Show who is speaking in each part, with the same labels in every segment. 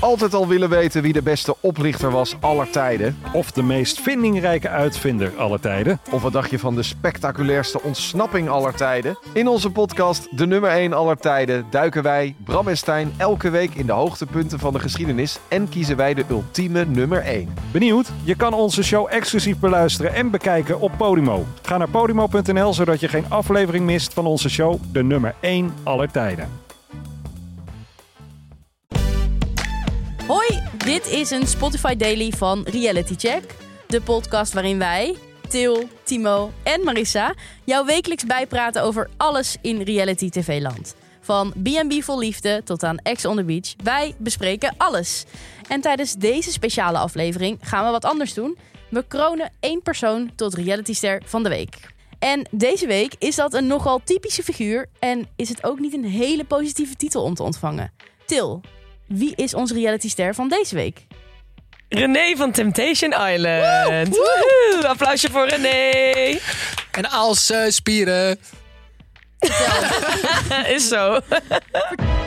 Speaker 1: Altijd al willen weten wie de beste oplichter was aller tijden?
Speaker 2: Of de meest vindingrijke uitvinder aller tijden?
Speaker 1: Of wat dacht je van de spectaculairste ontsnapping aller tijden? In onze podcast De Nummer 1 aller tijden duiken wij, Bram en Stijn, elke week in de hoogtepunten van de geschiedenis en kiezen wij de ultieme nummer 1.
Speaker 2: Benieuwd? Je kan onze show exclusief beluisteren en bekijken op Podimo. Ga naar podimo.nl zodat je geen aflevering mist van onze show De Nummer 1 aller tijden.
Speaker 3: Hoi, dit is een Spotify Daily van Reality Check. De podcast waarin wij, Til, Timo en Marissa, jou wekelijks bijpraten over alles in reality tv-land. Van B&B vol liefde tot aan Ex on the Beach. Wij bespreken alles. En tijdens deze speciale aflevering gaan we wat anders doen. We kronen één persoon tot realityster van de week. En deze week is dat een nogal typische figuur en is het ook niet een hele positieve titel om te ontvangen. Til, wie is onze realityster van deze week?
Speaker 4: René van Temptation Island. Applausje voor René.
Speaker 5: En als eh, spieren.
Speaker 4: Is zo.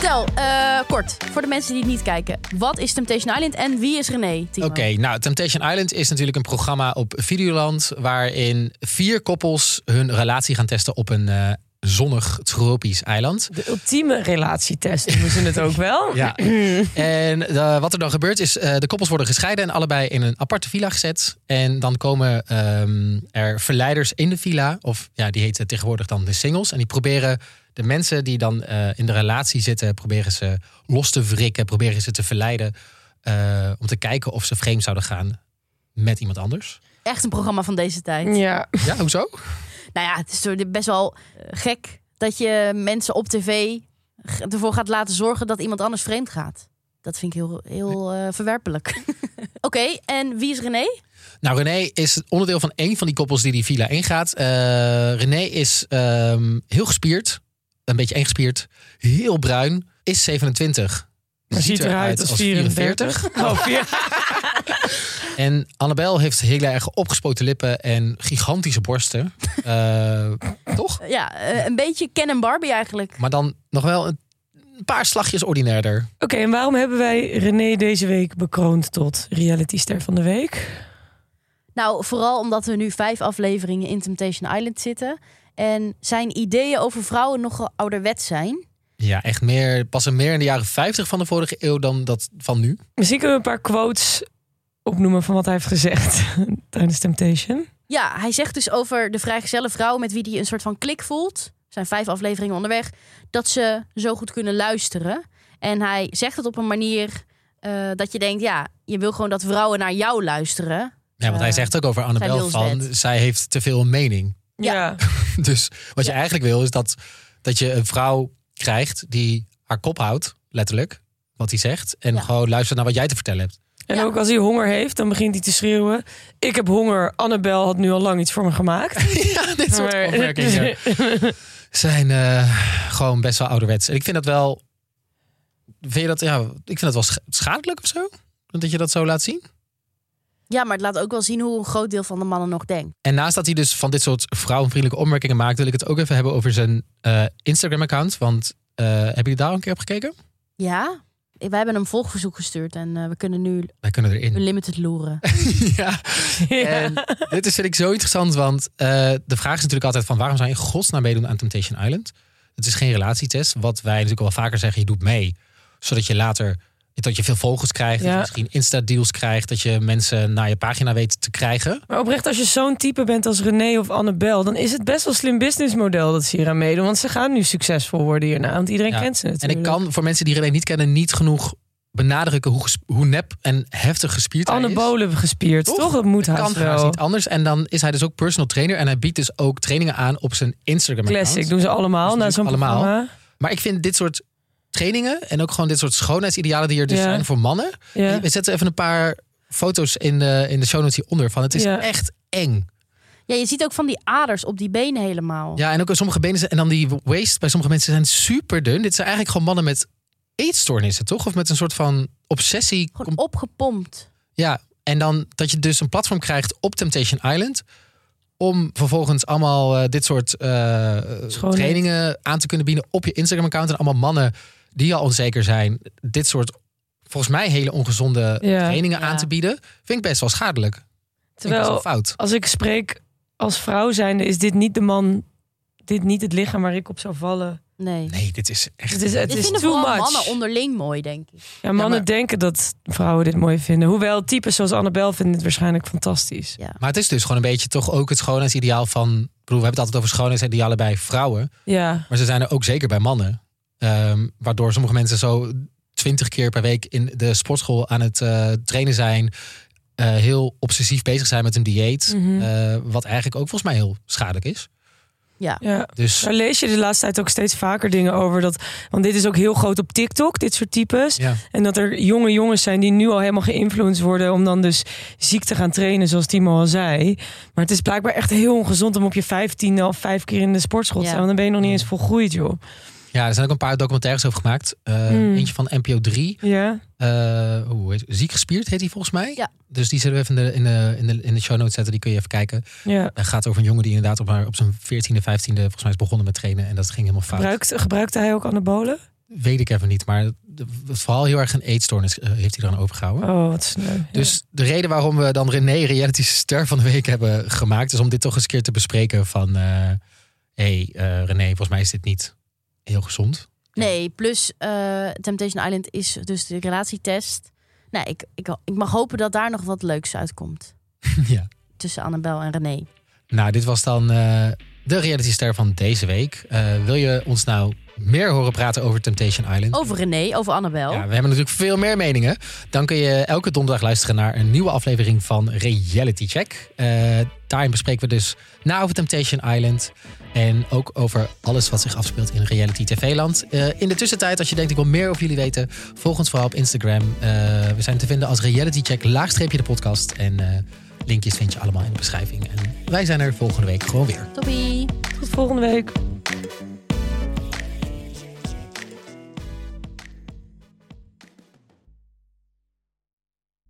Speaker 3: Vertel, eh, kort, voor de mensen die het niet kijken. Wat is Temptation Island en wie is René?
Speaker 5: Oké, nou, Temptation Island is natuurlijk een programma op Videoland... waarin vier koppels hun relatie gaan testen op een eh, zonnig tropisch eiland.
Speaker 4: De ultieme relatietest noemen ze het ook wel.
Speaker 5: Ja. en eh, wat er dan gebeurt is, eh, de koppels worden gescheiden... en allebei in een aparte villa gezet. En dan komen ehm, er verleiders in de villa... of ja, die heten tegenwoordig dan de singles... en die proberen de mensen die dan eh, in de relatie zitten... proberen ze los te wrikken, proberen ze te verleiden... eh, om te kijken of ze vreemd zouden gaan met iemand anders.
Speaker 3: Echt een programma van deze tijd.
Speaker 4: Ja.
Speaker 5: Ja, hoezo?
Speaker 3: Nou ja, het is best wel eh, gek dat je mensen op tv ervoor gaat laten zorgen dat iemand anders vreemd gaat. Dat vind ik heel, heel eh, verwerpelijk. Oké, en wie is René?
Speaker 5: Nou, René is onderdeel van één van die koppels die die villa ingaat. Eh René is ehm, heel gespierd, een beetje ingespierd, heel bruin, is 27.
Speaker 4: Maar ziet eruit als 44. Oh.
Speaker 5: En Annabel heeft heel erg opgespoten lippen en gigantische borsten. Eh, toch?
Speaker 3: Ja, eh, een beetje Ken en Barbie eigenlijk.
Speaker 5: Maar dan nog wel een paar slagjes ordinairder.
Speaker 4: Oké, en waarom hebben wij René deze week bekroond tot realityster van de week?
Speaker 3: Nou, vooral omdat we nu vijf afleveringen in Temptation Island zitten. En zijn ideeën over vrouwen nogal ouderwets zijn.
Speaker 5: Ja, echt meer, passen meer in de jaren 50 van de vorige eeuw dan dat van nu.
Speaker 4: Misschien kunnen we een paar quotes opnoemen van wat hij heeft gezegd tijdens Temptation.
Speaker 3: Ja, hij zegt dus over de vrijgezelle vrouw met wie hij een soort van klik voelt. Er zijn vijf afleveringen onderweg. Dat ze zo goed kunnen luisteren. En hij zegt het op een manier eh, dat je denkt, ja, je wil gewoon dat vrouwen naar jou luisteren.
Speaker 5: Ja, want hij
Speaker 3: Eh,
Speaker 5: zegt ook over Annabel van, zij heeft te veel mening.
Speaker 3: Ja.
Speaker 5: Dus wat je eigenlijk wil is dat, dat je een vrouw krijgt die haar kop houdt, letterlijk, wat hij zegt. En gewoon luistert naar wat jij te vertellen hebt.
Speaker 4: En
Speaker 3: Ja.
Speaker 4: ook als hij honger heeft, dan begint hij te schreeuwen. Ik heb honger. Annabel had nu al lang iets voor me gemaakt.
Speaker 5: ja, dit soort
Speaker 4: Maar-
Speaker 5: opmerkingen zijn eh, gewoon best wel ouderwets. En ik vind dat wel. Vind je dat, ja, ik vind dat wel sch- schadelijk of zo? Dat je dat zo laat zien.
Speaker 3: Ja, maar het laat ook wel zien hoe een groot deel van de mannen nog denkt.
Speaker 5: En naast dat hij dus van dit soort vrouwenvriendelijke opmerkingen maakt, wil ik het ook even hebben over zijn eh, Instagram-account. Want eh hebben jullie daar al een keer op gekeken?
Speaker 3: Ja, wij hebben een volgverzoek gestuurd en eh, we kunnen nu
Speaker 5: Wij kunnen erin.
Speaker 3: unlimited loeren.
Speaker 5: ja. En dit is vind ik zo interessant, want de vraag is natuurlijk altijd van waarom zou je in godsnaam meedoen aan Temptation Island? Het is geen relatietest, wat wij natuurlijk wel vaker zeggen, je doet mee, zodat je later dat je veel volgers krijgt, dat je misschien Insta-deals krijgt, dat je mensen naar je pagina weet te krijgen.
Speaker 4: Maar oprecht, als je zo'n type bent als René of Annabel, dan is het best wel slim businessmodel dat ze hier aan meedoen. Want ze gaan nu succesvol worden hierna, want iedereen
Speaker 5: Ja.
Speaker 4: kent ze
Speaker 5: En ik
Speaker 4: natuurlijk.
Speaker 5: kan voor mensen die René niet kennen niet genoeg benadrukken hoe, hoe nep en heftig gespierd hij is.
Speaker 4: Anabolen gespierd,
Speaker 5: Toch?
Speaker 4: toch? Dat moet haast
Speaker 5: kan
Speaker 4: wel.
Speaker 5: niet anders. En dan is hij dus ook personal trainer. En hij biedt dus ook trainingen aan op zijn Instagram-account.
Speaker 4: Classic, doen ze allemaal
Speaker 5: Dus
Speaker 4: na zo'n
Speaker 5: natuurlijk allemaal.
Speaker 4: programma.
Speaker 5: Maar ik vind dit soort trainingen en ook gewoon dit soort schoonheidsidealen die er dus
Speaker 4: Ja.
Speaker 5: zijn voor mannen.
Speaker 4: Ja.
Speaker 5: We zetten even een paar foto's in de, in de show notes hieronder van. Het is
Speaker 4: Ja.
Speaker 5: echt eng.
Speaker 3: Ja, je ziet ook van die aders op die benen helemaal.
Speaker 5: Ja, en ook sommige benen zijn, en dan die waist bij sommige mensen zijn super dun. Dit zijn eigenlijk gewoon mannen met eetstoornissen, toch? Of met een soort van obsessie.
Speaker 3: Gewoon opgepompt.
Speaker 5: Ja, en dan dat je dus een platform krijgt op Temptation Island. om vervolgens allemaal eh, dit soort eh, trainingen aan te kunnen bieden op je Instagram-account. En allemaal mannen die al onzeker zijn, dit soort volgens mij hele ongezonde
Speaker 4: Ja.
Speaker 5: trainingen
Speaker 3: Ja.
Speaker 5: aan te bieden, vind ik best wel schadelijk. Wel
Speaker 4: Terwijl
Speaker 5: fout.
Speaker 4: als ik spreek als vrouw zijnde, is dit niet de man, dit niet het lichaam waar ik op zou vallen.
Speaker 3: Nee.
Speaker 5: Nee, dit is echt.
Speaker 4: Het is, het
Speaker 3: Dit
Speaker 4: is
Speaker 3: vinden
Speaker 4: too
Speaker 3: vooral
Speaker 4: much.
Speaker 3: mannen onderling mooi, denk ik.
Speaker 4: Ja, mannen
Speaker 5: maar-
Speaker 4: denken dat vrouwen dit mooi vinden. Hoewel types zoals Annabel vinden het waarschijnlijk fantastisch.
Speaker 3: Ja.
Speaker 5: Maar het is dus gewoon een beetje toch ook het schoonheidsideaal van. Ik bedoel, we hebben het altijd over schoonheidsidealen bij vrouwen.
Speaker 4: Ja,
Speaker 5: Maar ze zijn er ook zeker bij mannen. Ehm, waardoor sommige mensen zo twintig keer per week in de sportschool aan het eh, trainen zijn. eh, heel obsessief bezig zijn met een dieet.
Speaker 4: Mhm.
Speaker 5: eh, wat eigenlijk ook volgens mij heel schadelijk is.
Speaker 3: Ja.
Speaker 4: ja.
Speaker 5: Dus
Speaker 4: Daar lees je de laatste tijd ook steeds vaker dingen over. Dat, want dit is ook heel groot op TikTok, dit soort types.
Speaker 5: ja.
Speaker 4: En dat er jonge jongens zijn die nu al helemaal geïnfluenced worden om dan dus ziek te gaan trainen, zoals Timo al zei. Maar het is blijkbaar echt heel ongezond om op je vijftiende al vijf keer in de sportschool te
Speaker 3: Ja.
Speaker 4: zijn. Want dan ben je nog niet eens volgroeid, joh.
Speaker 5: Ja, er zijn ook een paar documentaires over gemaakt. Eh,
Speaker 4: Mm.
Speaker 5: Eentje van NPO 3.
Speaker 4: Ja,
Speaker 5: eh, hoe heet, Ziek gespierd heet die volgens mij.
Speaker 3: Ja.
Speaker 5: Dus die zullen we even in de, in, de, in, de, in de show notes zetten. Die kun je even kijken.
Speaker 4: ja.
Speaker 5: Het gaat over een jongen die inderdaad op, haar- op zijn 14e, 15e volgens mij is begonnen met trainen. En dat ging helemaal fout.
Speaker 4: Gebruikt, gebruikte hij ook anabolen?
Speaker 5: Weet ik even niet. Maar vooral heel erg een eetstoornis eh, heeft hij dan overgehouden.
Speaker 4: Oh, wat sneu. Ja.
Speaker 5: Dus de reden waarom we dan René reality ster van de week hebben gemaakt... is om dit toch eens een keer te bespreken van... eh hey, René, volgens mij is dit niet heel gezond.
Speaker 3: Nee, plus eh, Temptation Island is dus de relatietest. Nou, ik, ik, ik mag hopen dat daar nog wat leuks uitkomt.
Speaker 5: ja.
Speaker 3: Tussen Annabel en René.
Speaker 5: Nou, dit was dan eh, de reality ster van deze week. Eh, wil je ons nou meer horen praten over Temptation Island?
Speaker 3: Over René, over Annabel.
Speaker 5: Ja, we hebben natuurlijk veel meer meningen. Dan kun je elke donderdag luisteren naar een nieuwe aflevering van Reality Check. Eh, daarin bespreken we dus na over Temptation Island. En ook over alles wat zich afspeelt in reality tv-land. In de tussentijd, als je denkt ik wil meer over jullie weten... volg ons vooral op Instagram. We zijn te vinden als Reality Check laagstreepje de podcast. En linkjes vind je allemaal in de beschrijving. En wij zijn er volgende week gewoon weer.
Speaker 3: Toppie.
Speaker 4: Tot volgende week.